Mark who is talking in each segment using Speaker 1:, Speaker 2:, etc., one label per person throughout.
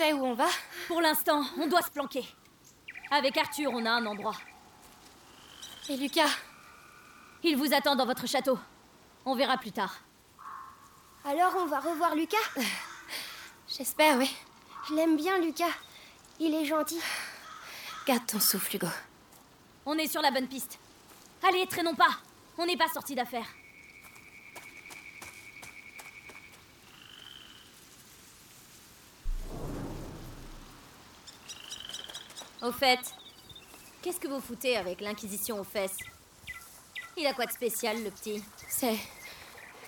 Speaker 1: sais où on va
Speaker 2: Pour l'instant, on doit se planquer. Avec Arthur, on a un endroit.
Speaker 1: Et Lucas
Speaker 2: Il vous attend dans votre château. On verra plus tard.
Speaker 3: Alors on va revoir Lucas
Speaker 1: J'espère, oui.
Speaker 3: Je l'aime bien, Lucas. Il est gentil.
Speaker 1: Garde ton souffle, Hugo.
Speaker 2: On est sur la bonne piste. Allez, traînons pas. On n'est pas sorti d'affaire. Au fait, qu'est-ce que vous foutez avec l'Inquisition aux fesses? Il a quoi de spécial, le petit?
Speaker 1: C'est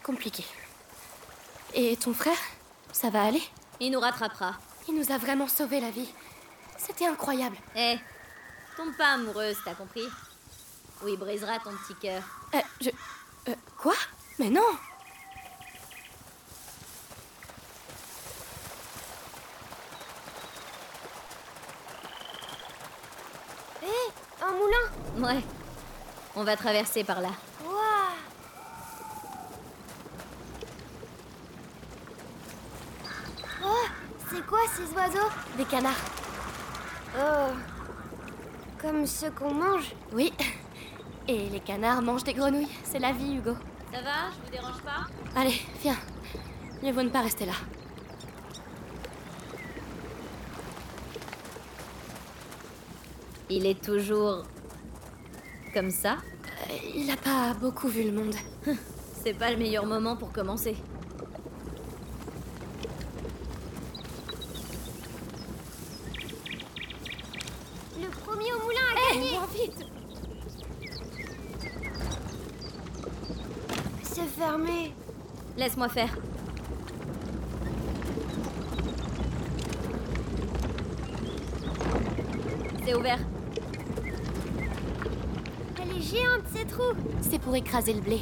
Speaker 1: compliqué. Et ton frère Ça va aller?
Speaker 2: Il nous rattrapera.
Speaker 1: Il nous a vraiment sauvé la vie. C'était incroyable.
Speaker 2: Eh, tombe pas amoureuse, t'as compris? Ou il brisera ton petit cœur.
Speaker 1: Euh, je. euh, quoi? Mais non
Speaker 3: Hé, un moulin
Speaker 2: Ouais. On va traverser par là.
Speaker 3: Waouh Oh, c'est quoi ces oiseaux?
Speaker 1: Des canards.
Speaker 3: Oh, comme ceux qu'on mange?
Speaker 1: Oui. Et les canards mangent des grenouilles. C'est la vie, Hugo.
Speaker 2: Ça va? Je vous dérange pas?
Speaker 1: Allez, viens. Mieux vaut ne pas rester là.
Speaker 2: Il est toujours. comme ça?
Speaker 1: Euh, il a pas beaucoup vu le monde.
Speaker 2: C'est pas le meilleur moment pour commencer.
Speaker 3: Le premier au moulin a gagné
Speaker 1: vite
Speaker 3: C'est fermé.
Speaker 2: Laisse-moi faire. C'est ouvert.
Speaker 3: Elle est
Speaker 1: C'est pour écraser le blé.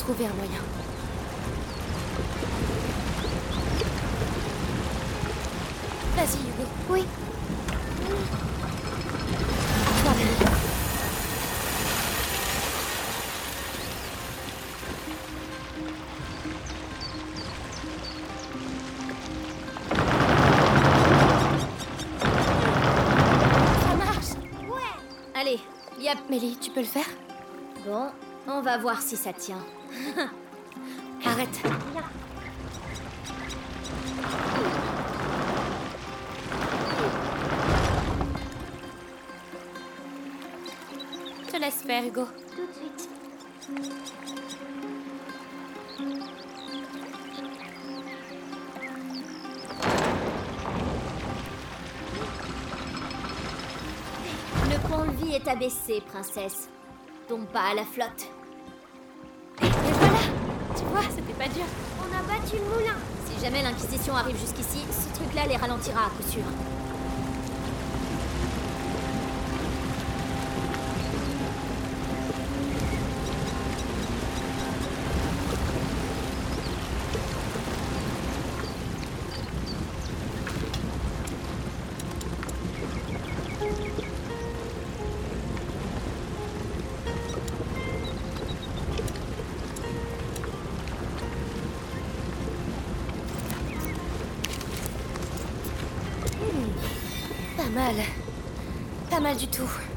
Speaker 1: Trouver un moyen. Vas-y, Hugo.
Speaker 3: Oui.
Speaker 1: À toi,
Speaker 3: Ouais
Speaker 2: allez, yep.
Speaker 1: Mélie, tu peux le faire?
Speaker 2: Bon, on va voir si ça tient.
Speaker 3: Tout de suite.
Speaker 2: Le pont-levis est abaissé, princesse. Tombe pas à la flotte.
Speaker 1: Et voilà Tu vois, c'était pas dur.
Speaker 3: On a battu le moulin.
Speaker 2: Si jamais l'Inquisition arrive jusqu'ici, ce truc-là les ralentira à coup sûr.
Speaker 1: Mal du tout.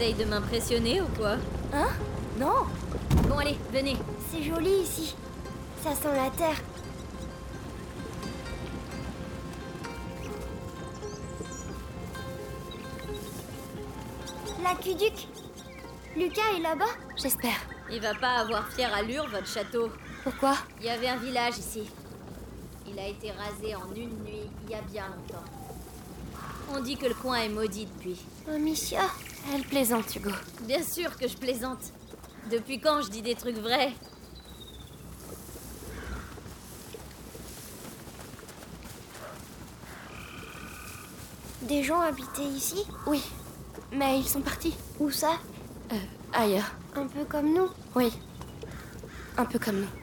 Speaker 2: T'essayes de m'impressionner ou quoi
Speaker 1: Hein Non
Speaker 2: Bon allez, venez.
Speaker 3: C'est joli ici. Ça sent la terre. L'aqueduc Lucas est là-bas
Speaker 1: J'espère.
Speaker 2: Il va pas avoir fière allure, votre château.
Speaker 1: Pourquoi
Speaker 2: Il y avait un village ici. Il a été rasé en une nuit, il y a bien longtemps. On dit que le coin est maudit depuis.
Speaker 3: Amicia
Speaker 1: Elle plaisante, Hugo.
Speaker 2: Bien sûr que je plaisante. Depuis quand je dis des trucs vrais?
Speaker 3: Des gens habitaient ici?
Speaker 1: Oui. Mais ils sont partis.
Speaker 3: Où ça?
Speaker 1: Euh, ailleurs.
Speaker 3: Un peu comme nous.
Speaker 1: Oui. Un peu comme nous.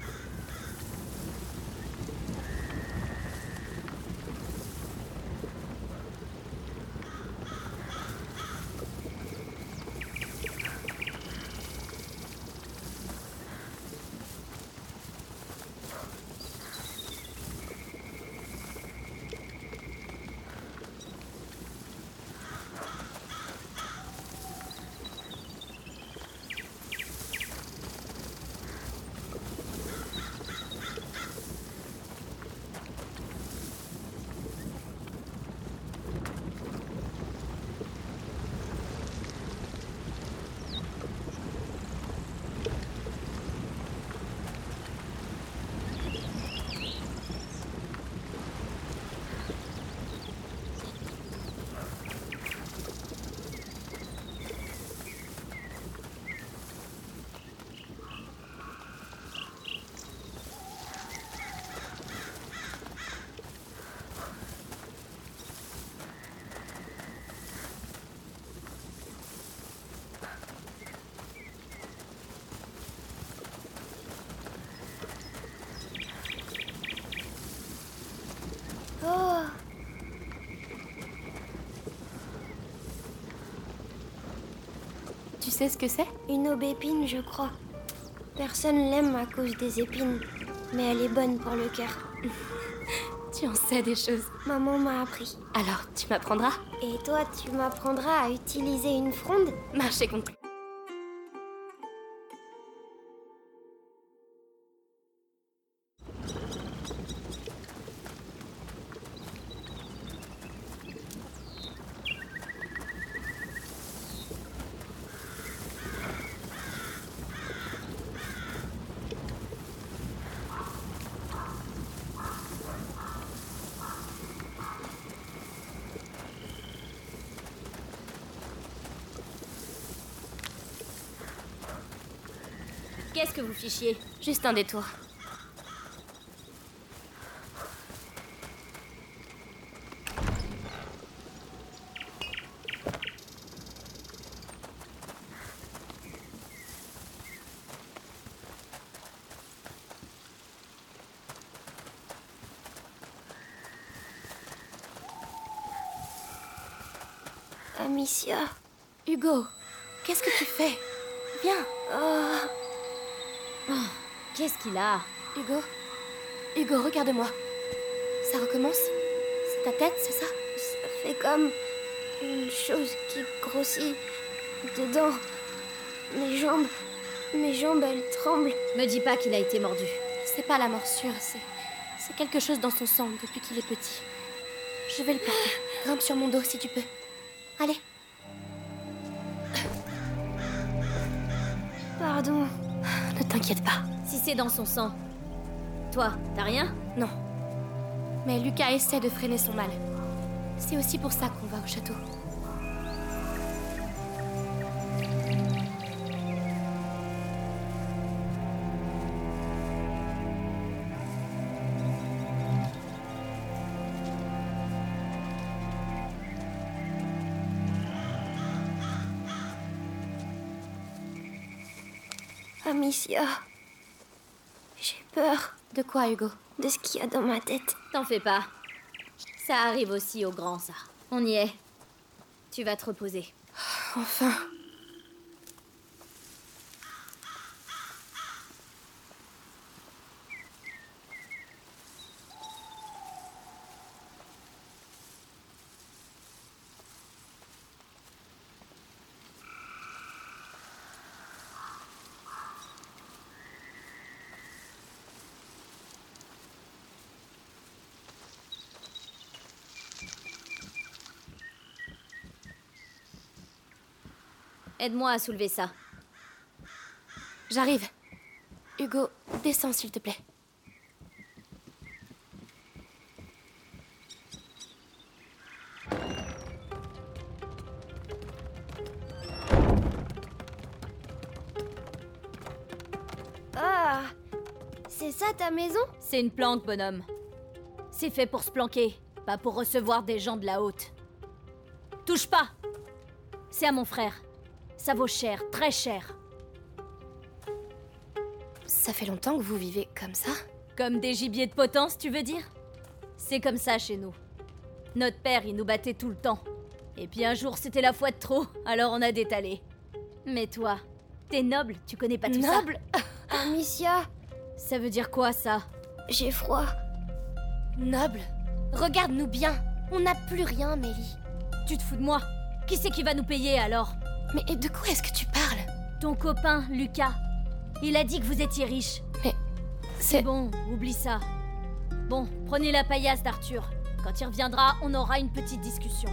Speaker 3: Oh
Speaker 1: Tu sais ce que c'est
Speaker 3: Une aubépine, je crois. Personne l'aime à cause des épines. Mais elle est bonne pour le cœur.
Speaker 1: Tu en sais des choses.
Speaker 3: Maman m'a appris.
Speaker 1: Alors, tu m'apprendras?
Speaker 3: Et toi, tu m'apprendras à utiliser une fronde?
Speaker 1: Marcher contre.
Speaker 2: Fichiez
Speaker 1: Juste un détour.
Speaker 3: Amicia.
Speaker 1: Hugo, qu'est-ce que tu fais Viens.
Speaker 3: Oh,
Speaker 1: Hugo Hugo, regarde-moi. Ça recommence? C'est ta tête, c'est ça?
Speaker 3: Ça fait comme une chose qui grossit dedans. Mes jambes. Mes jambes, elles tremblent.
Speaker 2: Me dis pas qu'il a été mordu.
Speaker 1: C'est pas la morsure, c'est. C'est quelque chose dans son sang depuis qu'il est petit. Je vais le porter. Grimpe sur mon dos si tu peux. Allez.
Speaker 3: Pardon.
Speaker 1: Ne t'inquiète pas.
Speaker 2: Si c'est dans son sang. Toi, t'as rien?
Speaker 1: Non. Mais Lucas essaie de freiner son mal. C'est aussi pour ça qu'on va au château.
Speaker 3: Amicia. J'ai peur
Speaker 1: De quoi, Hugo?
Speaker 3: de ce qu'il y a dans ma tête.
Speaker 2: T'en fais pas. Ça arrive aussi aux grands, ça. On y est. Tu vas te reposer.
Speaker 1: Enfin.
Speaker 2: Aide-moi à soulever ça.
Speaker 1: J'arrive. Hugo, descends s'il te plaît.
Speaker 4: Ah C'est ça ta maison?
Speaker 2: C'est une planque, bonhomme. C'est fait pour se planquer, pas pour recevoir des gens de la haute. Touche pas C'est à mon frère. Ça vaut cher, très cher.
Speaker 1: Ça fait longtemps que vous vivez comme ça
Speaker 2: Comme des gibiers de potence, tu veux dire? C'est comme ça chez nous. Notre père, il nous battait tout le temps. Et puis un jour, c'était la foi de trop, alors on a détalé. Mais toi, t'es noble, tu connais pas tout ça
Speaker 1: Noble?
Speaker 4: Amicia,
Speaker 2: Ça veut dire quoi, ça?
Speaker 4: J'ai froid.
Speaker 1: Noble? Regarde-nous bien. On n'a plus rien, Mélie.
Speaker 2: Tu te fous de moi? Qui c'est qui va nous payer alors?
Speaker 1: Mais de quoi est-ce que tu parles?
Speaker 2: Ton copain, Lucas. Il a dit que vous étiez riche.
Speaker 1: C'est
Speaker 2: C'est bon, oublie ça. Bon, prenez la paillasse d'Arthur. Quand il reviendra, on aura une petite discussion.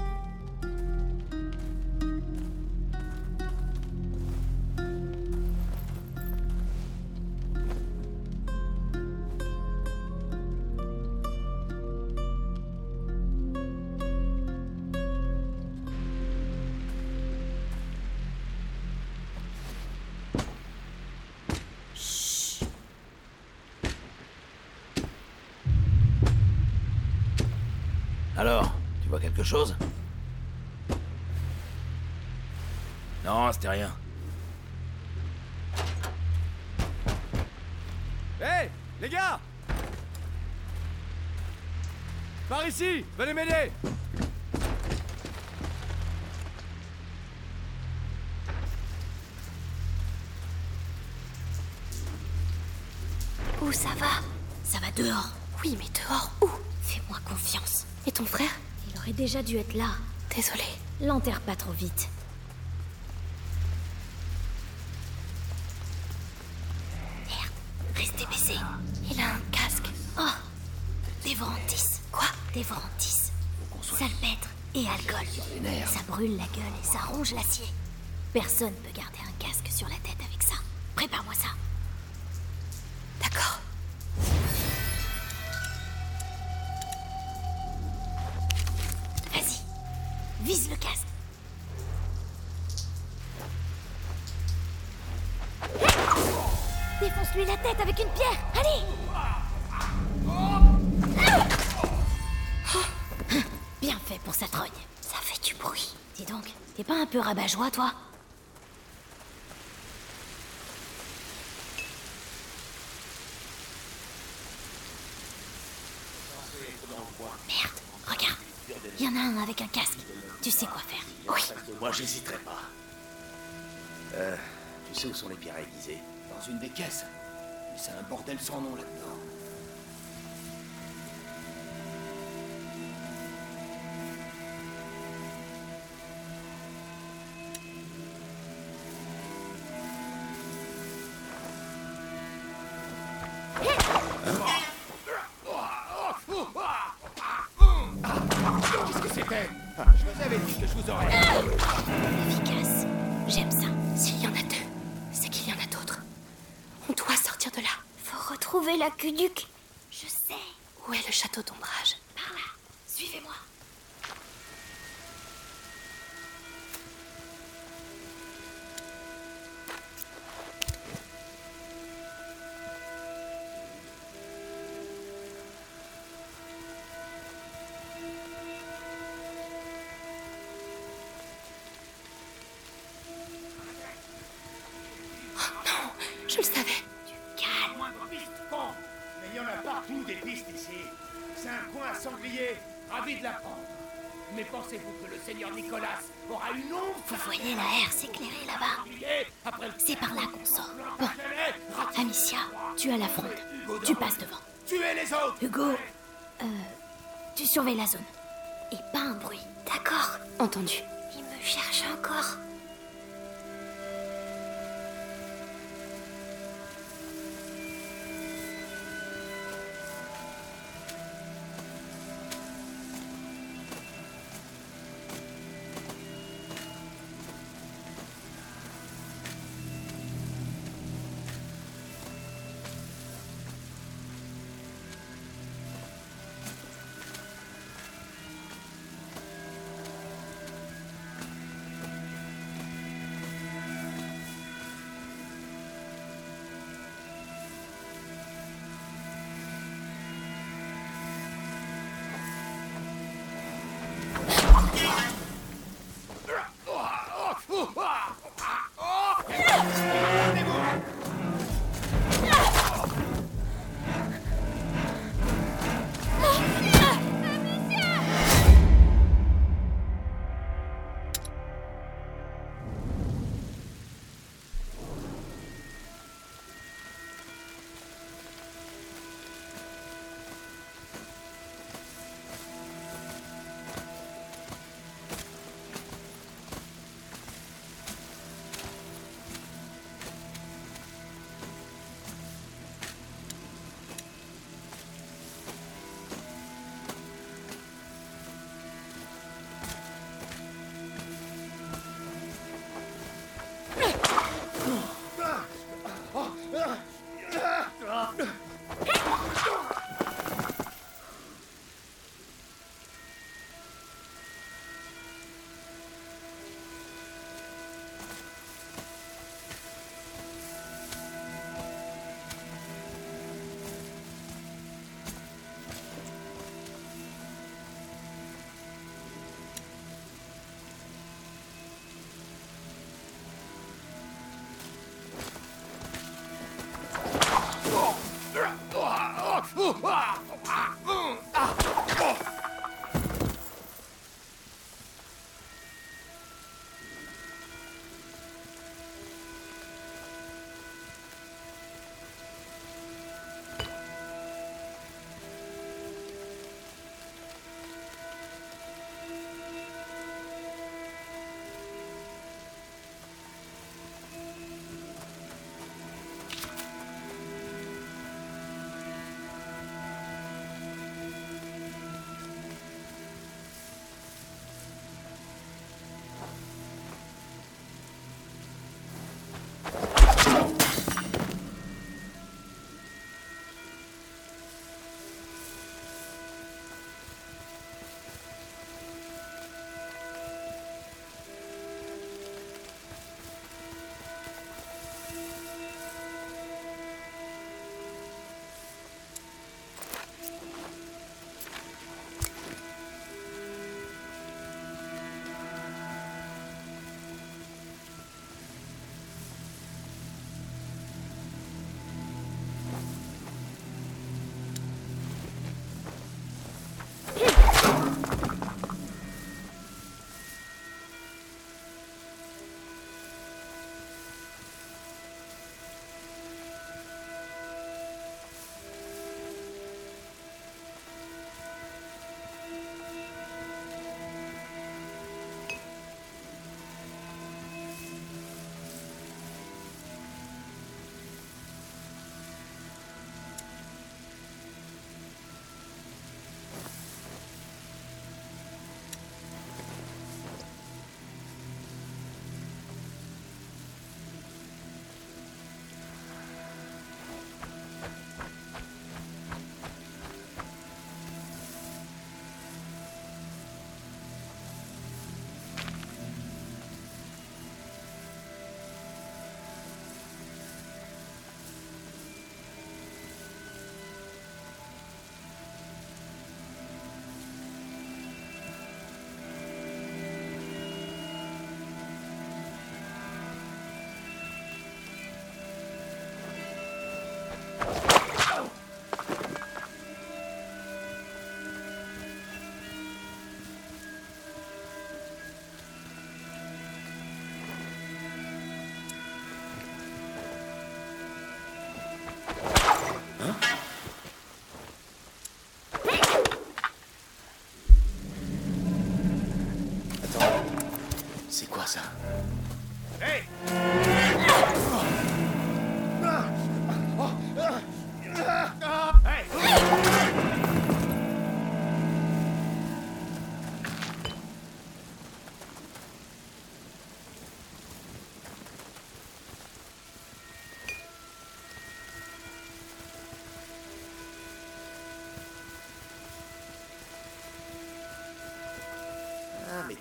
Speaker 5: Venez m'aider
Speaker 1: Où ça va?
Speaker 2: Ça va dehors.
Speaker 1: Oui, mais dehors, où?
Speaker 2: Fais-moi confiance.
Speaker 1: Et ton frère?
Speaker 2: Il aurait déjà dû être là.
Speaker 1: Désolé.
Speaker 2: L'enterre pas trop vite. La gueule et ça ronge l'acier. Personne peut garder un casque sur la tête avec ça. Prépare-moi ça.
Speaker 1: D'accord.
Speaker 2: Peu rabat-joie, toi Merde, regarde. Il y en a un avec un casque. Tu sais quoi faire. Oui.
Speaker 6: Moi, j'hésiterai pas. Euh, tu sais où sont les pierres aiguisées? Dans une des caisses. C'est un bordel sans nom là-dedans.
Speaker 5: Mais pensez-vous que le seigneur Nicolas aura une ombre
Speaker 2: Vous voyez la air s'éclairer là-bas C'est par là qu'on sort.
Speaker 5: Bon.
Speaker 2: Bon, Amicia, tu as la fronde. Tu passes devant.
Speaker 5: Tuez les autres
Speaker 2: Hugo, euh, tu surveilles la zone. Et pas un bruit, d'accord
Speaker 1: Entendu.
Speaker 4: Il me cherche encore.
Speaker 6: Mais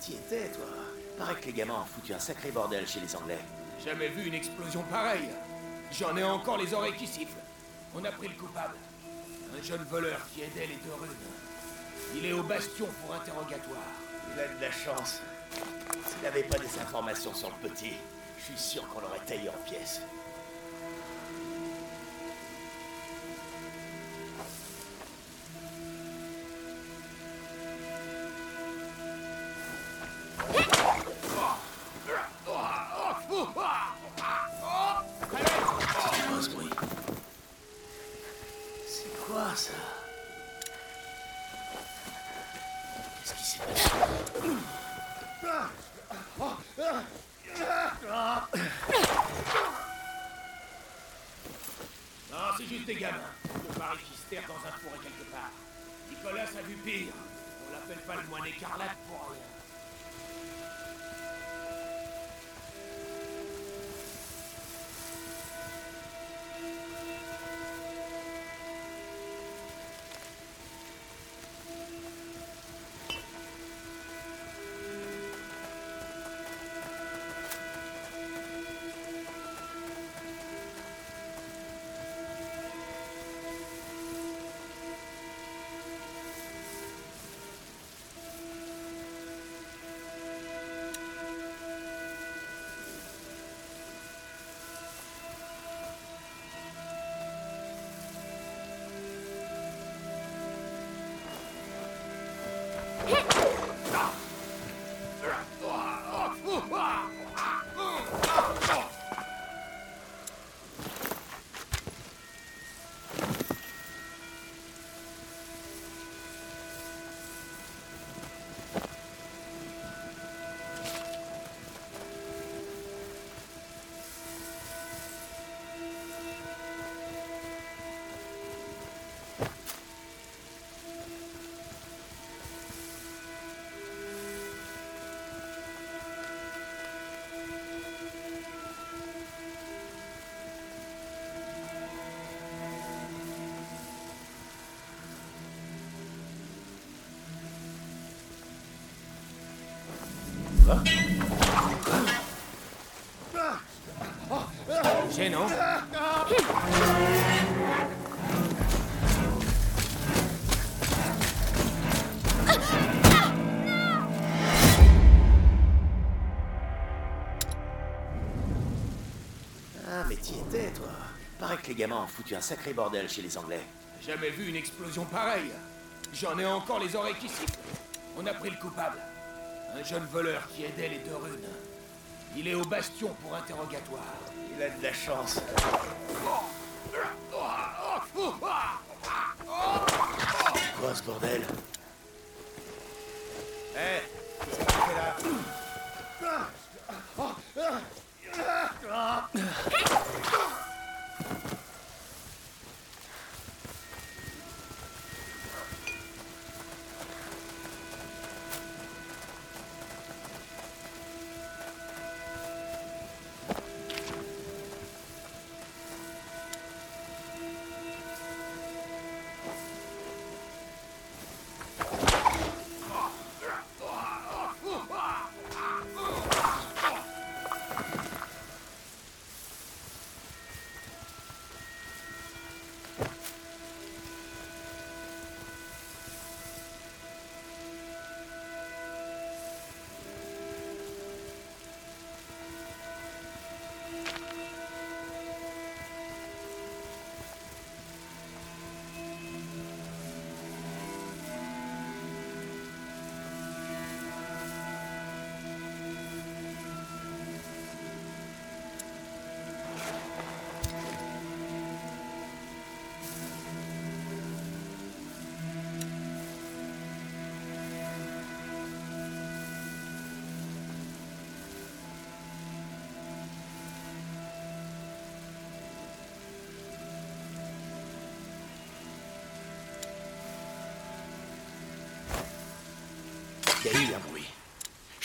Speaker 6: t'y étais, toi. Paraît que les gamins ont foutu un sacré bordel chez les Anglais.
Speaker 5: Jamais vu une explosion pareille. J'en ai encore les oreilles qui sifflent. On a pris le coupable. Un jeune voleur qui aidait les deux runes. Il est au bastion pour interrogatoire.
Speaker 6: Il a de la chance. S'il n'avait pas des informations sur le petit, Je suis sûr qu'on l'aurait taillé en pièces.
Speaker 5: Gênant.
Speaker 6: Ah, mais t'y étais, toi. Paraît que les gamins ont foutu un sacré bordel chez les Anglais.
Speaker 5: Jamais vu une explosion pareille. J'en ai encore les oreilles qui sifflent. On a pris le coupable. Un jeune voleur qui aidait les deux runes. Il est au bastion pour interrogatoire.
Speaker 6: Il a de la chance. Quoi ce bordel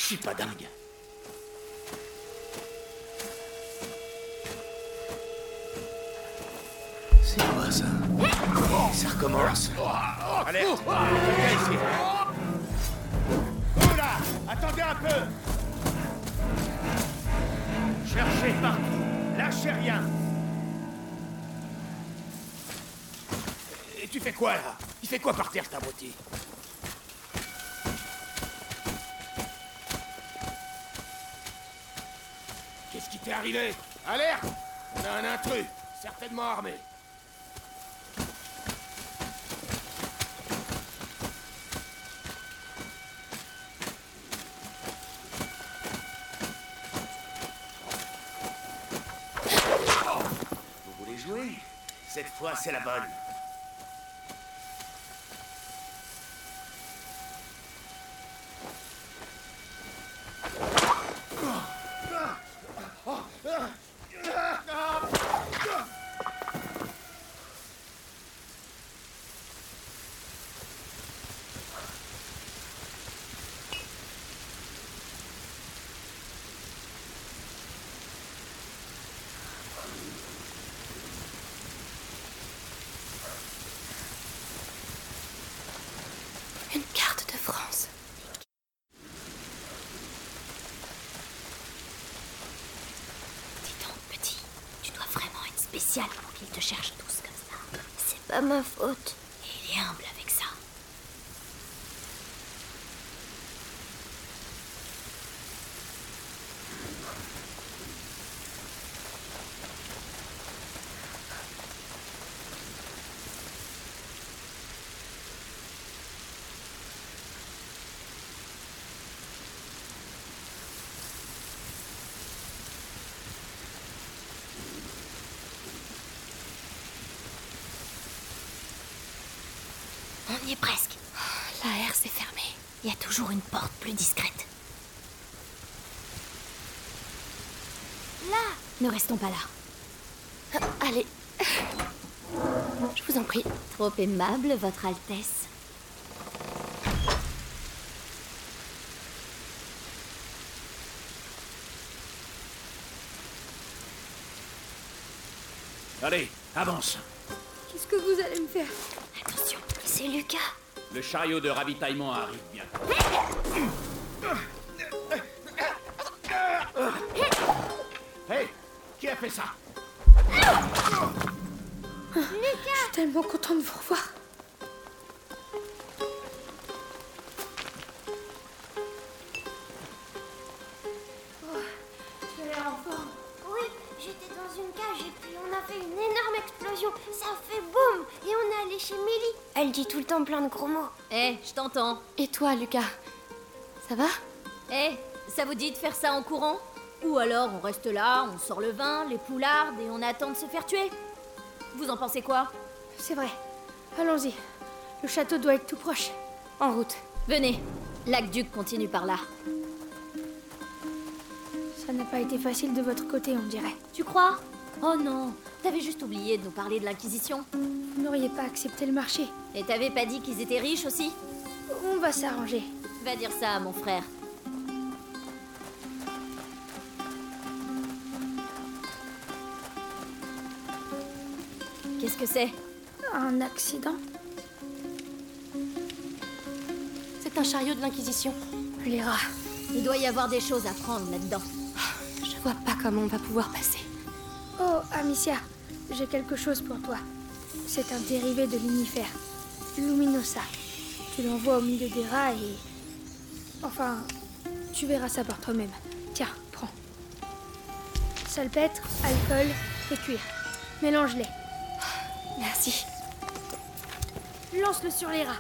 Speaker 6: suis pas dingue. C'est quoi ça Ça recommence.
Speaker 5: Quelqu'un ici. Vous là Attendez un peu. Cherchez partout. Lâchez rien. Et tu fais quoi là? Il fait quoi par terre, ta beauté T'es arrivé Alerte On a un intrus, certainement armé.
Speaker 6: Vous voulez jouer? Cette fois, c'est la bonne.
Speaker 1: Une carte de France.
Speaker 2: Dis donc, petit, tu dois vraiment être spécial cherchent tous comme ça.
Speaker 4: C'est pas ma faute.
Speaker 2: Et il est humble avec ça. On y est presque.
Speaker 1: La R s'est fermée.
Speaker 2: Il y a toujours une porte plus discrète.
Speaker 4: Là
Speaker 2: Ne restons pas là.
Speaker 1: Allez. Je vous en prie.
Speaker 2: Trop aimable, Votre Altesse.
Speaker 5: Allez, avance.
Speaker 4: Qu'est-ce que vous allez me faire?
Speaker 2: Attention.
Speaker 4: C'est Lucas.
Speaker 7: Le chariot de ravitaillement arrive bientôt.
Speaker 5: Fait ça
Speaker 4: Je suis tellement content de vous revoir. tu as l'air en forme.
Speaker 3: Oui, j'étais dans une cage et puis on a fait une énorme explosion. Ça a fait boum et on est allé chez Millie.
Speaker 4: Elle dit tout le temps plein de gros mots.
Speaker 2: Eh, je t'entends.
Speaker 1: Et toi, Lucas? Ça va?
Speaker 2: Eh, ça vous dit de faire ça en courant? Ou alors on reste là, on sort le vin, les poulardes et on attend de se faire tuer Vous en pensez quoi?
Speaker 4: C'est vrai. Allons-y. Le château doit être tout proche.
Speaker 1: En route.
Speaker 2: Venez, l'aqueduc continue par là.
Speaker 4: Ça n'a pas été facile de votre côté, on dirait.
Speaker 2: Tu crois? Oh non, t'avais juste oublié de nous parler de l'Inquisition.
Speaker 4: Vous n'auriez pas accepté le marché.
Speaker 2: Et t'avais pas dit qu'ils étaient riches aussi?
Speaker 4: On va s'arranger.
Speaker 2: Va dire ça à mon frère. Que c'est
Speaker 4: Un accident
Speaker 1: C'est un chariot de l'Inquisition.
Speaker 4: Les rats.
Speaker 2: Il doit y avoir des choses à prendre là-dedans.
Speaker 1: Je vois pas comment on va pouvoir passer.
Speaker 4: Oh, Amicia, j'ai quelque chose pour toi. C'est un dérivé de l'inifère. Luminosa. Tu l'envoies au milieu des rats et... Enfin, tu verras ça par toi-même. Tiens, prends. Salpêtre, alcool et cuir. Mélange-les.
Speaker 1: Merci.
Speaker 4: Lance-le sur les rats.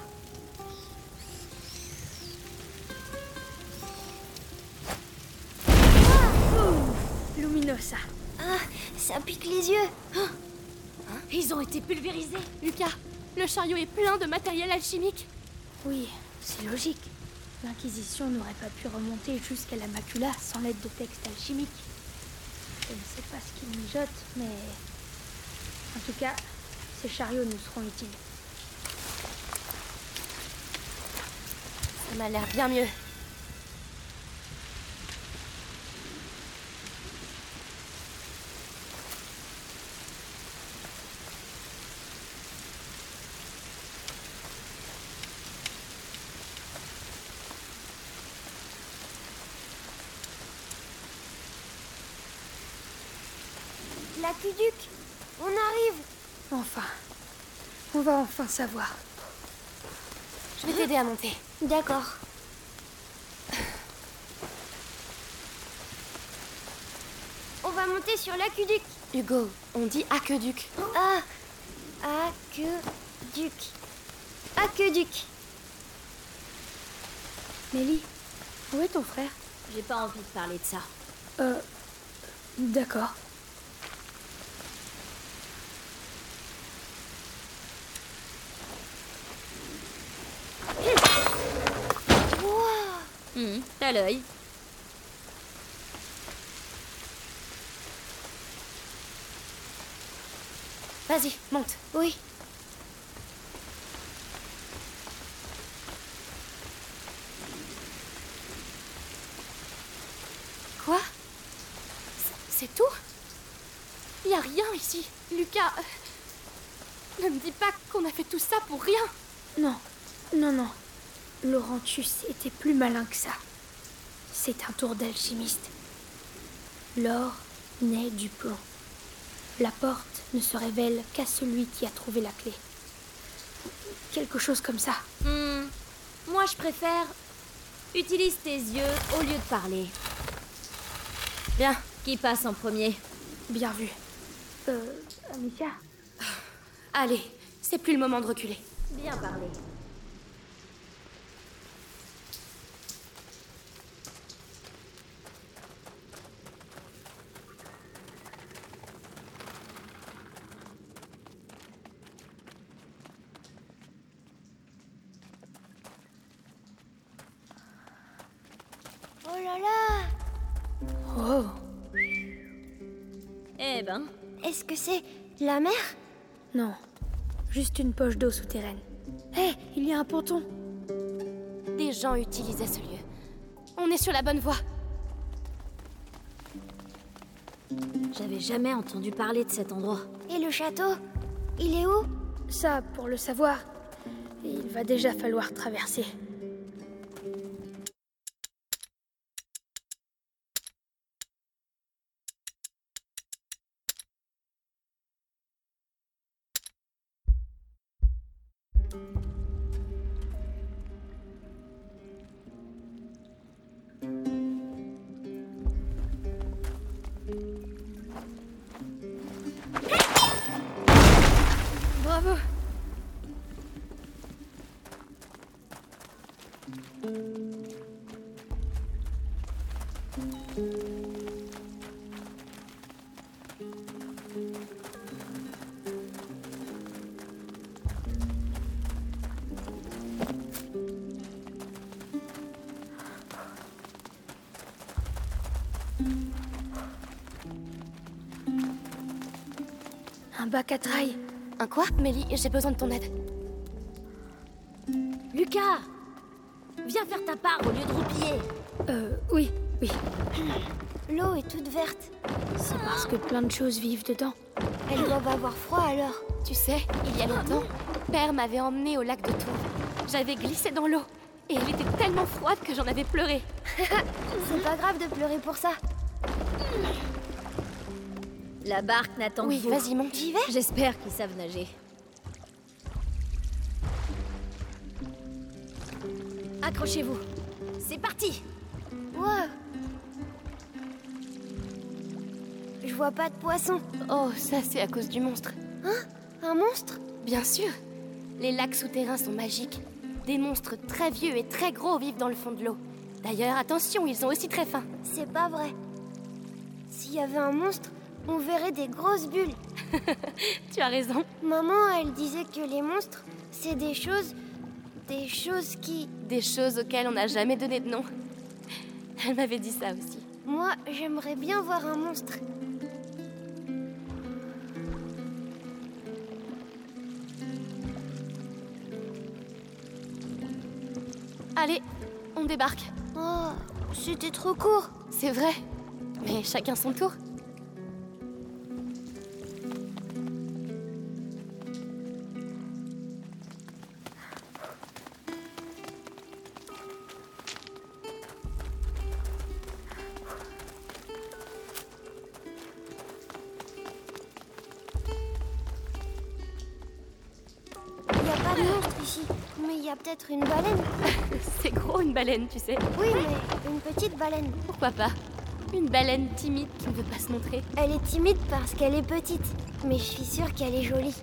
Speaker 4: Ouh, Luminosa.
Speaker 3: Ah, ça pique les yeux.
Speaker 2: Ils ont été pulvérisés.
Speaker 1: Lucas, le chariot est plein de matériel alchimique.
Speaker 4: Oui, c'est logique. L'Inquisition n'aurait pas pu remonter jusqu'à la macula sans l'aide de textes alchimiques. Je ne sais pas ce qu'ils mijotent, mais... En tout cas, ces chariots nous seront utiles.
Speaker 1: Ça m'a l'air bien mieux.
Speaker 3: L'aqueduc, on arrive.
Speaker 4: Enfin, on va enfin savoir.
Speaker 1: Je vais t'aider à monter.
Speaker 3: D'accord. On va monter sur l'aqueduc.
Speaker 1: Hugo, on dit aqueduc.
Speaker 3: Ah, aqueduc. Aqueduc.
Speaker 4: Mélie, où est ton frère?
Speaker 2: J'ai pas envie de parler de ça.
Speaker 4: Euh. D'accord.
Speaker 2: L'œil.
Speaker 1: Vas-y, monte.
Speaker 3: Oui.
Speaker 1: Quoi? C'est- tout? Y a rien ici. Lucas, euh, ne me dis pas qu'on a fait tout ça pour rien.
Speaker 4: Non, non, non. Laurentius était plus malin que ça. C'est un tour d'alchimiste. L'or naît du plomb. La porte ne se révèle qu'à celui qui a trouvé la clé. Quelque chose comme ça.
Speaker 2: Hmm, moi, je préfère. Utilise tes yeux au lieu de parler.
Speaker 1: Bien,
Speaker 2: Qui passe en premier?
Speaker 4: Bien vu. Euh, Amicia?
Speaker 1: Allez, c'est plus le moment de reculer.
Speaker 2: Bien parlé.
Speaker 3: La mer?
Speaker 4: Non. Juste une poche d'eau souterraine. Hé, il y a un ponton.
Speaker 1: Des gens utilisaient ce lieu. On est sur la bonne voie.
Speaker 2: j'avais jamais entendu parler de cet endroit.
Speaker 3: Et le château? Il est où?
Speaker 4: Ça, pour le savoir, il va déjà falloir traverser. Traille.
Speaker 1: Un quoi? Mélie, j'ai besoin de ton aide.
Speaker 2: Lucas Viens faire ta part au lieu de roupiller.
Speaker 4: Euh, oui, oui.
Speaker 3: L'eau est toute verte.
Speaker 4: C'est parce que plein de choses vivent dedans.
Speaker 3: Elles doivent avoir froid alors.
Speaker 1: Tu sais, il y a longtemps, Père m'avait emmené au lac de Tours. J'avais glissé dans l'eau et elle était tellement froide que j'en avais pleuré.
Speaker 3: C'est pas grave de pleurer pour ça.
Speaker 2: La barque n'attend
Speaker 1: Oui,
Speaker 2: que vous.
Speaker 1: vas-y, monte.
Speaker 3: J'y vais
Speaker 2: J'espère qu'ils savent nager. Accrochez-vous. C'est parti
Speaker 3: Wow. Je vois pas de poisson.
Speaker 1: Oh, ça c'est à cause du monstre.
Speaker 3: Un monstre?
Speaker 1: Bien sûr. Les lacs souterrains sont magiques. Des monstres très vieux et très gros vivent dans le fond de l'eau. D'ailleurs, attention, ils sont aussi très fins.
Speaker 3: C'est pas vrai. S'il y avait un monstre, on verrait des grosses bulles.
Speaker 1: Tu as raison.
Speaker 3: Maman, elle disait que les monstres, c'est des choses. des choses qui.
Speaker 1: Des choses auxquelles on n'a jamais donné de nom. Elle m'avait dit ça aussi.
Speaker 3: Moi, j'aimerais bien voir un monstre.
Speaker 1: Allez, on débarque.
Speaker 3: Oh, c'était trop court.
Speaker 1: C'est vrai. Mais chacun son tour.
Speaker 3: Baleine.
Speaker 1: Tu sais.
Speaker 3: Oui, mais une petite baleine.
Speaker 1: Pourquoi pas? Une baleine timide qui ne veut pas se montrer.
Speaker 3: Elle est timide parce qu'elle est petite, mais je suis sûre qu'elle est jolie.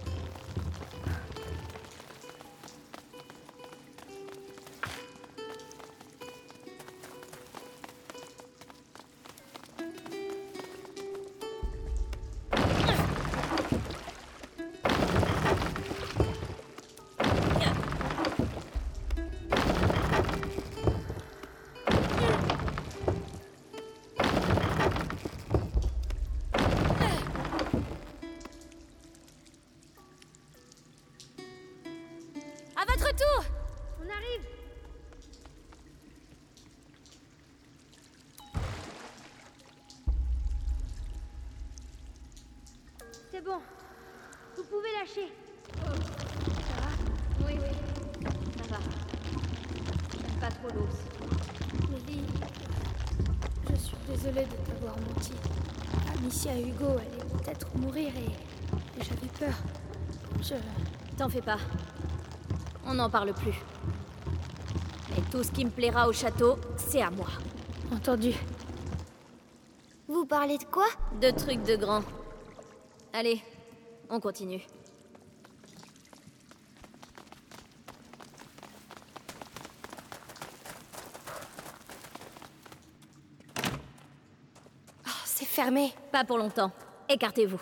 Speaker 4: Pouvez lâcher. Ça va
Speaker 2: Oui, oui. Ça va. J'aime pas trop l'eau.
Speaker 4: Lily, je suis désolée de t'avoir menti. Amicia Hugo allait peut-être mourir et, et j'avais peur. Je...
Speaker 2: T'en fais pas. On n'en parle plus. Et tout ce qui me plaira au château, c'est à moi.
Speaker 4: Entendu.
Speaker 3: Vous parlez de quoi?
Speaker 2: Deux trucs de grand. Allez, on continue.
Speaker 1: Oh, c'est fermé.
Speaker 2: Pas pour longtemps. Écartez-vous.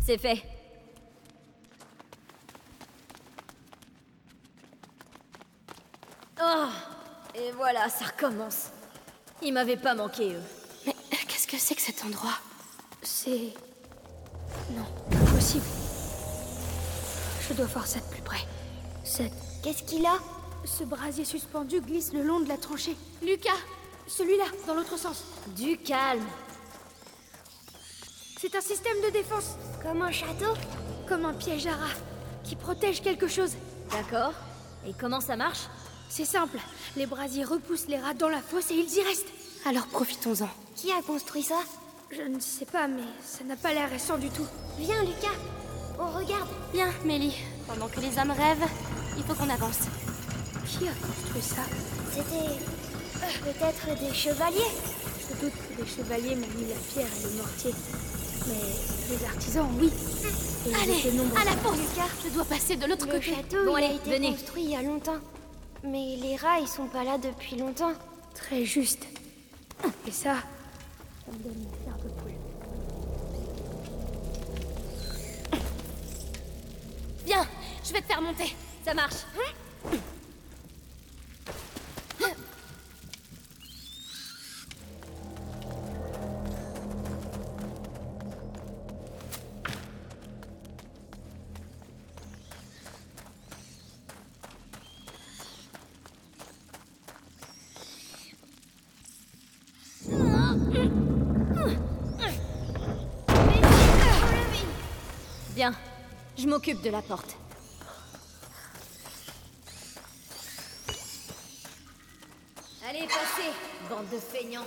Speaker 2: C'est fait. Oh Et voilà, ça recommence. Ils m'avaient pas manqué, eux.
Speaker 1: Mais euh, qu'est-ce que c'est que cet endroit?
Speaker 4: C'est... Non, impossible. Je dois voir ça de plus près. Cette...
Speaker 3: Qu'est-ce qu'il a?
Speaker 4: Ce brasier suspendu glisse le long de la tranchée.
Speaker 1: Lucas
Speaker 4: Celui-là, dans l'autre sens.
Speaker 2: Du calme.
Speaker 4: C'est un système de défense,
Speaker 3: Comme un château?
Speaker 4: Comme un piège à rats, qui protège quelque chose.
Speaker 2: D'accord. Et comment ça marche?
Speaker 4: C'est simple, les brasiers repoussent les rats dans la fosse et ils y restent.
Speaker 1: Alors profitons-en.
Speaker 3: Qui a construit ça?
Speaker 4: Je ne sais pas, mais ça n'a pas l'air récent du tout.
Speaker 3: Viens, Lucas. On regarde.
Speaker 1: Bien, Mélie. Pendant que les hommes rêvent, il faut qu'on avance.
Speaker 4: Qui a construit ça?
Speaker 3: C'était euh, peut-être des chevaliers.
Speaker 4: Je doute que les chevaliers m'ont mis la pierre et le mortier. Mais les artisans, oui. Et ils
Speaker 1: Allez, à la fourche, Lucas Je dois passer de l'autre
Speaker 3: Le
Speaker 1: côté.
Speaker 3: château,
Speaker 2: Bon,
Speaker 3: il a
Speaker 2: allez,
Speaker 3: été
Speaker 2: venez.
Speaker 3: construit il y a longtemps. Mais les rats, ils sont pas là depuis longtemps.
Speaker 4: Très juste. Et ça, ça me donne une chair de poule.
Speaker 1: Viens, je vais te faire monter.
Speaker 2: Ça marche. Je m'occupe de la porte. Allez, passez, bande de feignants.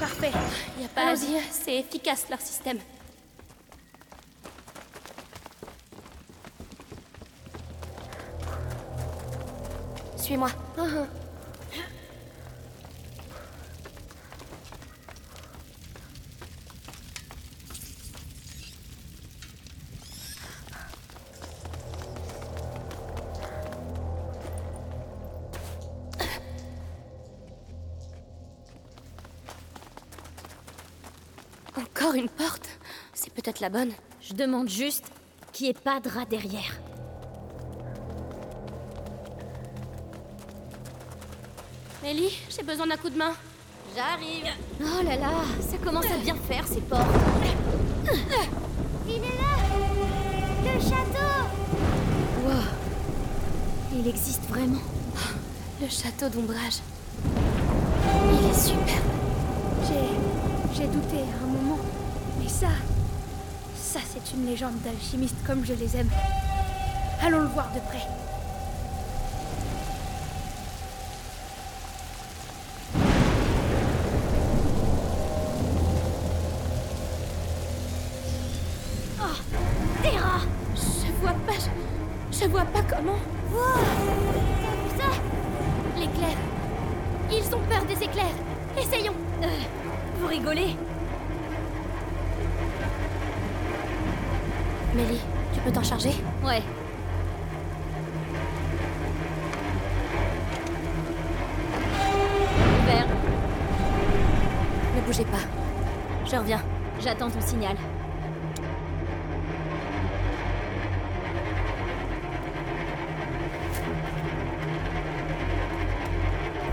Speaker 4: Parfait.
Speaker 1: Y a pas à dire, c'est efficace leur système. Suis-moi. Encore La bonne.
Speaker 2: Je demande juste qu'il n'y ait pas de rat derrière.
Speaker 1: Mélie, j'ai besoin d'un coup de main.
Speaker 2: J'arrive. Oh là là, ça commence à bien faire ces portes.
Speaker 3: Il est là Le château
Speaker 4: Wow. il existe vraiment.
Speaker 1: Le château d'ombrage. Il est super.
Speaker 4: J'ai. J'ai douté à un moment. Mais ça. C'est une légende d'alchimiste comme je les aime. Allons le voir de près.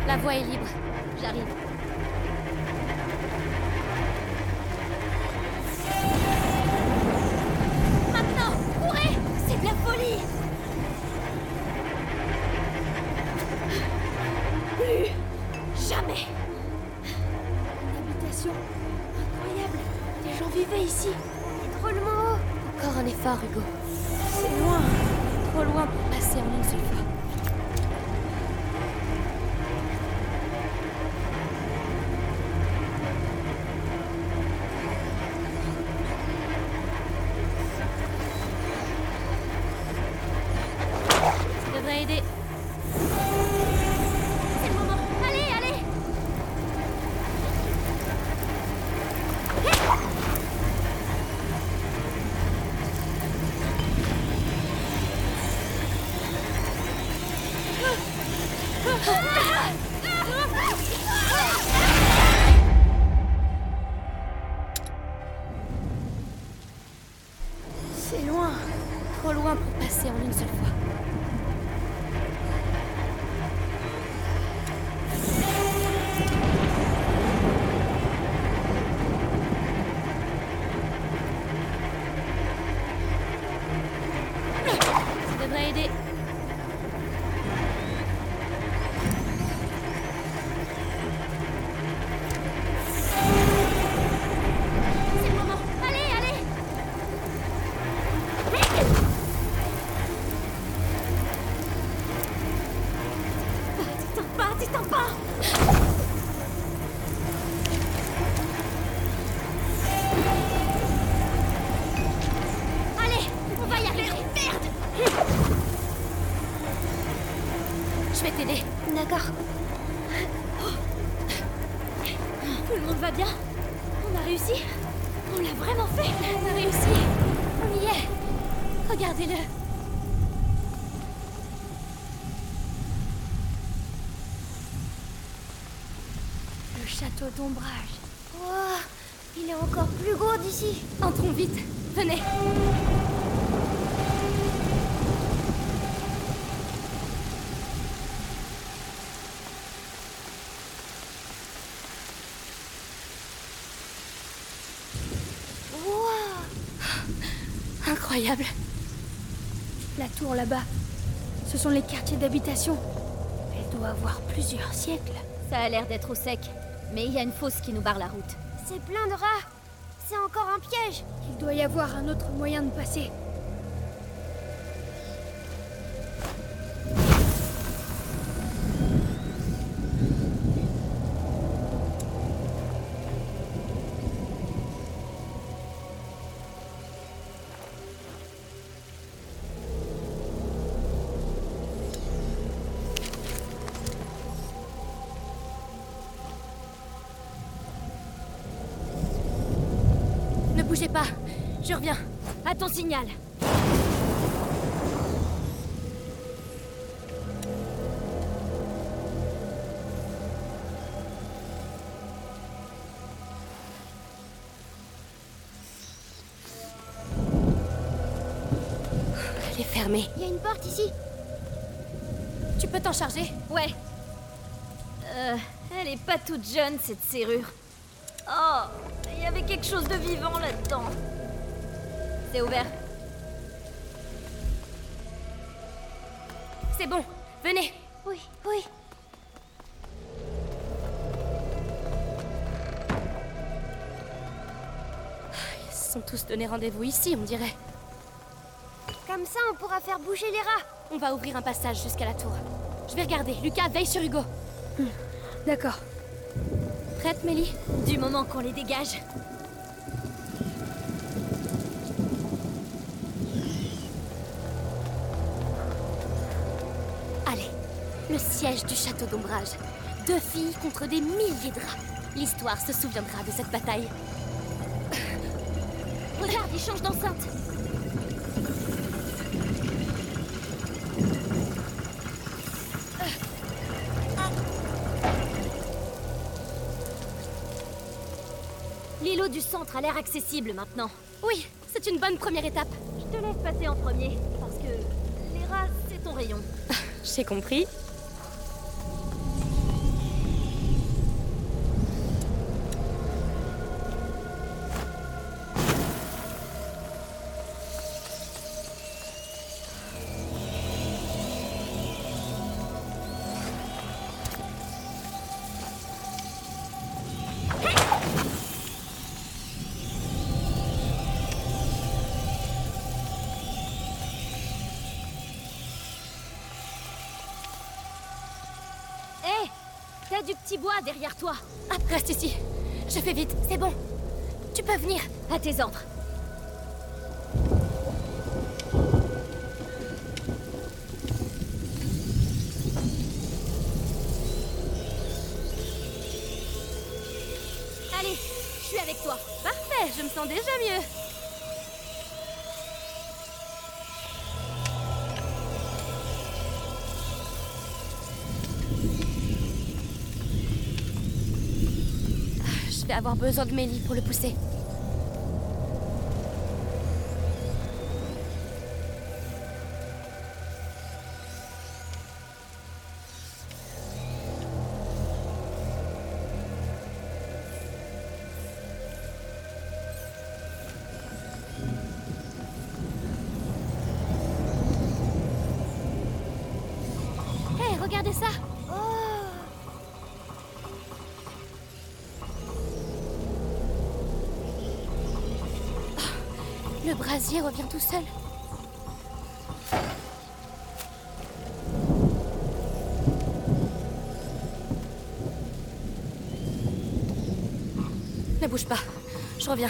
Speaker 1: La voie est libre.
Speaker 2: J'arrive.
Speaker 1: Vais t'aider.
Speaker 3: D'accord.
Speaker 2: Tout le monde va bien On a réussi On l'a vraiment fait
Speaker 1: On a réussi. On y est. Regardez-le.
Speaker 4: Le château d'ombrage.
Speaker 3: Wow, il est encore plus gros d'ici.
Speaker 1: Entrons vite. Venez.
Speaker 3: Wow.
Speaker 1: Incroyable.
Speaker 4: La tour là-bas. Ce sont les quartiers d'habitation. Elle doit avoir plusieurs siècles.
Speaker 2: Ça a l'air d'être au sec, mais il y a une fosse qui nous barre la route.
Speaker 3: C'est plein de rats. C'est encore un piège.
Speaker 4: Il doit y avoir un autre moyen de passer.
Speaker 2: Signal
Speaker 1: Elle est fermée.
Speaker 3: Il y a une porte ici.
Speaker 1: Tu peux t'en charger?
Speaker 2: Ouais. Euh, elle est pas toute jeune, cette serrure. Oh, il y avait quelque chose de vivant là-dedans. C'est ouvert.
Speaker 1: C'est bon. Venez.
Speaker 3: Oui, oui.
Speaker 1: Ils se sont tous donné rendez-vous ici, on dirait.
Speaker 3: Comme ça, on pourra faire bouger les rats.
Speaker 1: On va ouvrir un passage jusqu'à la tour. Je vais regarder. Lucas, veille sur Hugo.
Speaker 4: D'accord.
Speaker 1: Prête, Mélie?
Speaker 2: Du moment qu'on les dégage.
Speaker 1: Le siège du château d'ombrage. Deux filles contre des milliers de rats. L'histoire se souviendra de cette bataille. Regarde, il change d'enceinte.
Speaker 2: L'îlot du centre a l'air accessible maintenant.
Speaker 1: Oui, c'est une bonne première étape.
Speaker 2: Je te laisse passer en premier, parce que les rats, c'est ton rayon.
Speaker 1: J'ai compris.
Speaker 2: Bois derrière toi.
Speaker 1: Ah, reste ici. Je fais vite, c'est bon. Tu peux venir.
Speaker 2: À tes ordres. Allez, je suis avec toi.
Speaker 1: Parfait, je me sens déjà mieux. Avoir besoin de Mélie pour le pousser. Brasier revient tout seul. Ne bouge pas. Je reviens.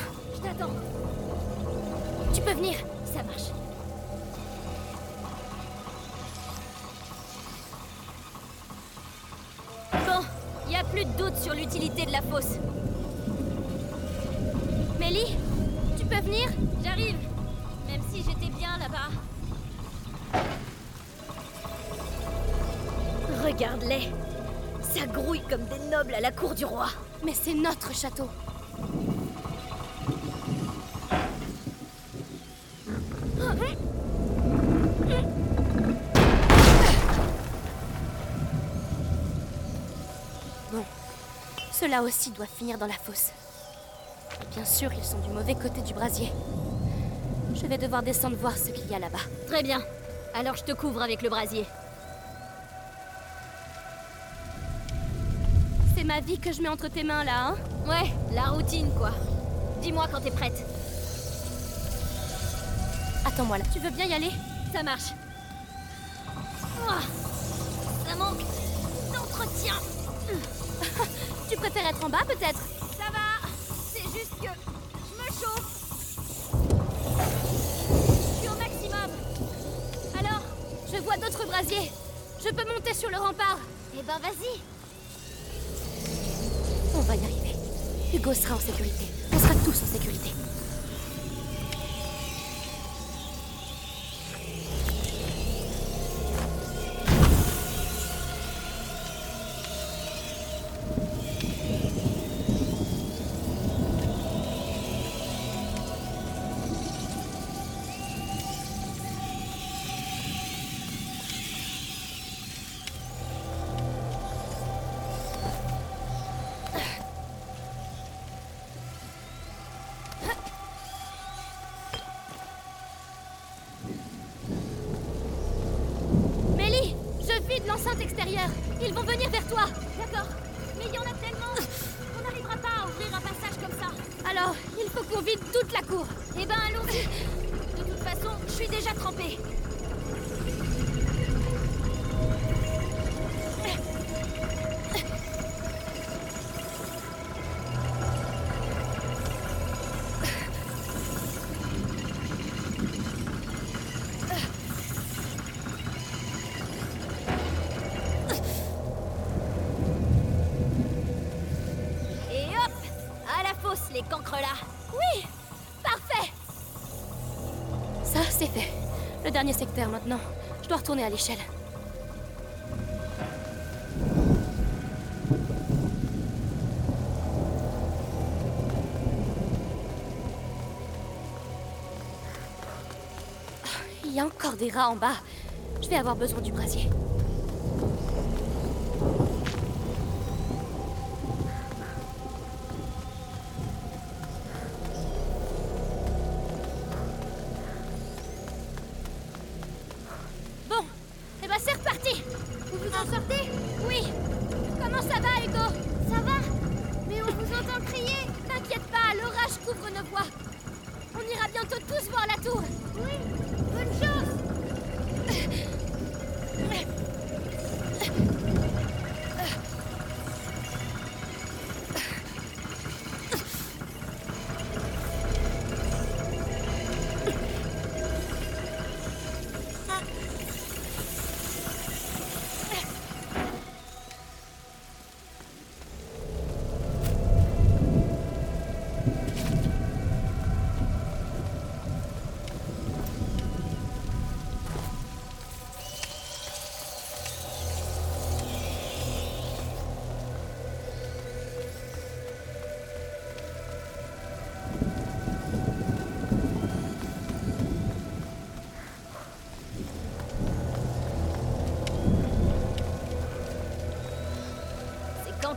Speaker 2: À la cour du roi.
Speaker 1: Mais c'est notre château. Bon, ceux-là aussi doivent finir dans la fosse. Bien sûr, ils sont du mauvais côté du brasier. Je vais devoir descendre voir ce qu'il y a là-bas.
Speaker 2: Très bien. Alors je te couvre avec le brasier.
Speaker 1: C'est ma vie que je mets entre tes mains là, hein
Speaker 2: Ouais, la routine quoi. Dis-moi quand t'es prête.
Speaker 1: Attends-moi là. Tu veux bien y aller?
Speaker 2: Ça marche. Ouah, ça manque d'entretien.
Speaker 1: Tu préfères être en bas peut-être?
Speaker 2: Ça va. C'est juste que je me chauffe. Je suis au maximum.
Speaker 1: Alors, je vois d'autres brasiers. Je peux monter sur le rempart.
Speaker 3: Eh ben, vas-y.
Speaker 1: Va y arriver. Hugo sera en sécurité. On sera tous en sécurité. C'est fait. Le dernier secteur maintenant. Je dois retourner à l'échelle. Il y a encore des rats en bas. Je vais avoir besoin du brasier.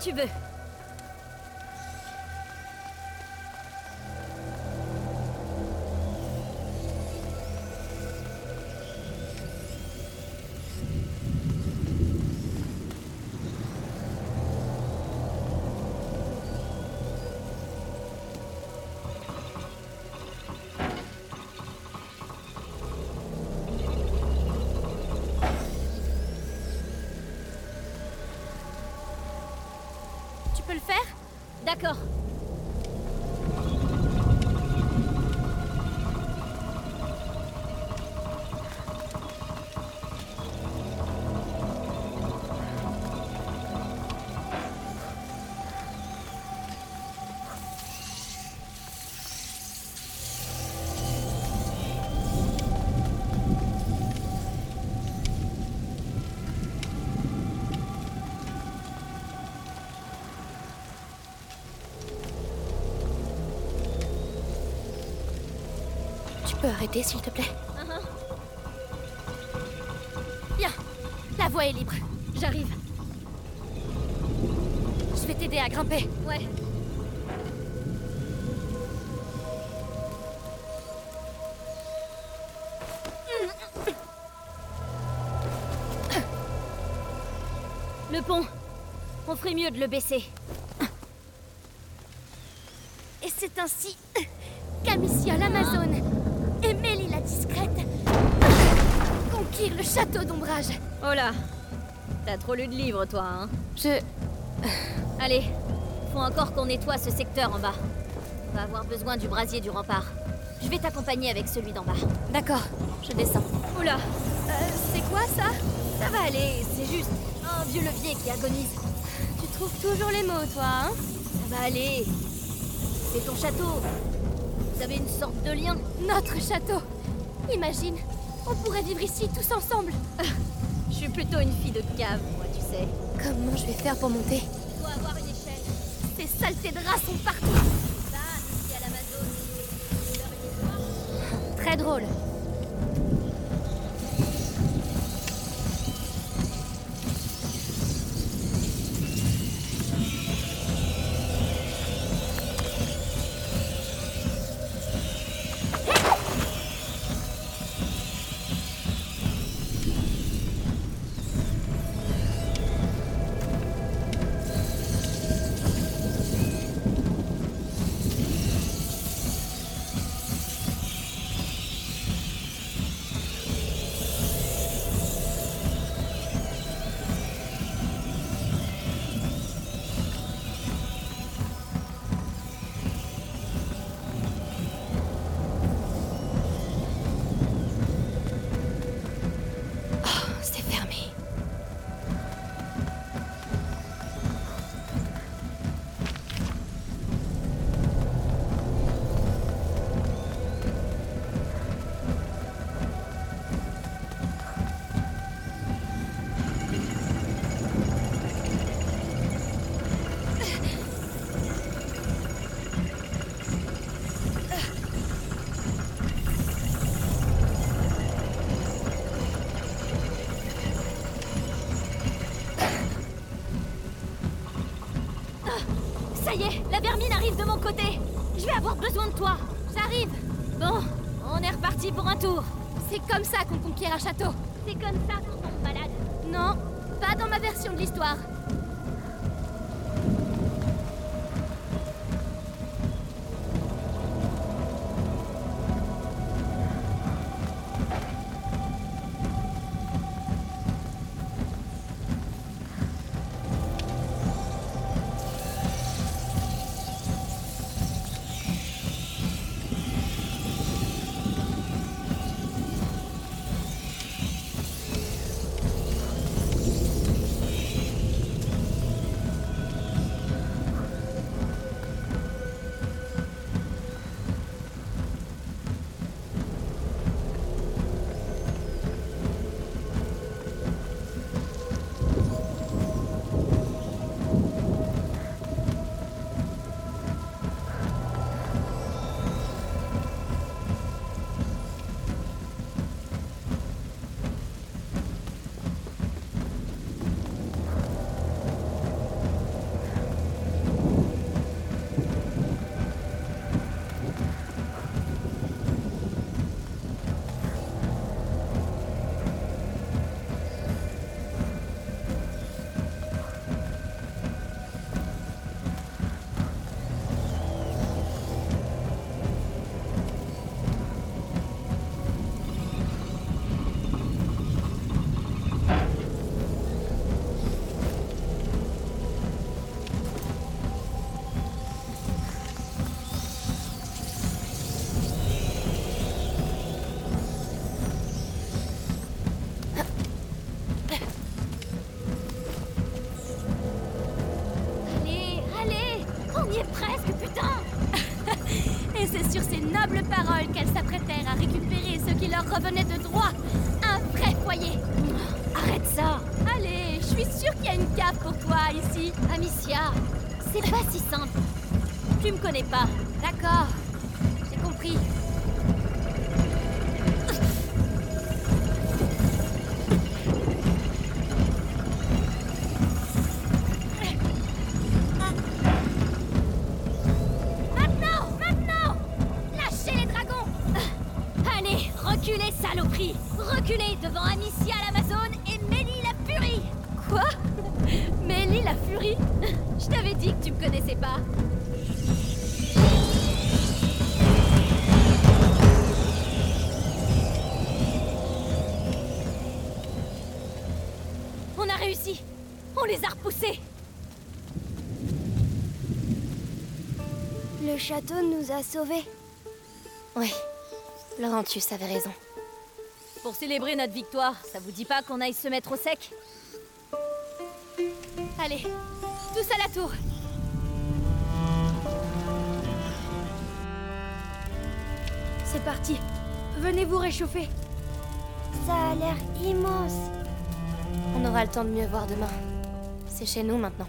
Speaker 2: Tu veux. D'accord.
Speaker 1: Arrêter, s'il te plaît
Speaker 2: Uh-huh.
Speaker 1: Bien, la voie est libre.
Speaker 2: J'arrive.
Speaker 1: Je vais t'aider à grimper.
Speaker 2: Ouais. Le pont. On ferait mieux de le baisser.
Speaker 1: Et c'est ainsi qu'Amicia l'Amazone le château d'ombrage.
Speaker 2: Oh là. T'as trop lu de livres, toi, hein
Speaker 1: Je...
Speaker 2: Allez. Faut encore qu'on nettoie ce secteur en bas. On va avoir besoin du brasier du rempart. Je vais t'accompagner avec celui d'en bas.
Speaker 1: D'accord, je descends.
Speaker 2: Oula.
Speaker 1: Euh, c'est quoi ça?
Speaker 2: Ça va aller, c'est juste un vieux levier qui agonise.
Speaker 1: Tu trouves toujours les mots, toi, hein?
Speaker 2: Ça va aller. C'est ton château. Vous avez une sorte de lien.
Speaker 1: Notre château Imagine, on pourrait vivre ici tous ensemble.
Speaker 2: Je suis plutôt une fille de cave, moi, tu sais.
Speaker 1: Comment je vais faire pour monter
Speaker 2: Il doit avoir une échelle.
Speaker 1: Ces saletés de rats sont partout
Speaker 2: Ça, ici à l'Amazon.
Speaker 1: Très drôle. Château
Speaker 2: Tu me connais pas.
Speaker 1: D'accord, j'ai compris.
Speaker 3: Château nous a sauvés.
Speaker 1: Oui, Laurentius avait raison.
Speaker 2: Pour célébrer notre victoire, ça vous dit pas qu'on aille se mettre au sec?
Speaker 1: Allez, tous à la tour.
Speaker 4: C'est parti. Venez vous réchauffer.
Speaker 3: Ça a l'air immense.
Speaker 1: On aura le temps de mieux voir demain. C'est chez nous maintenant.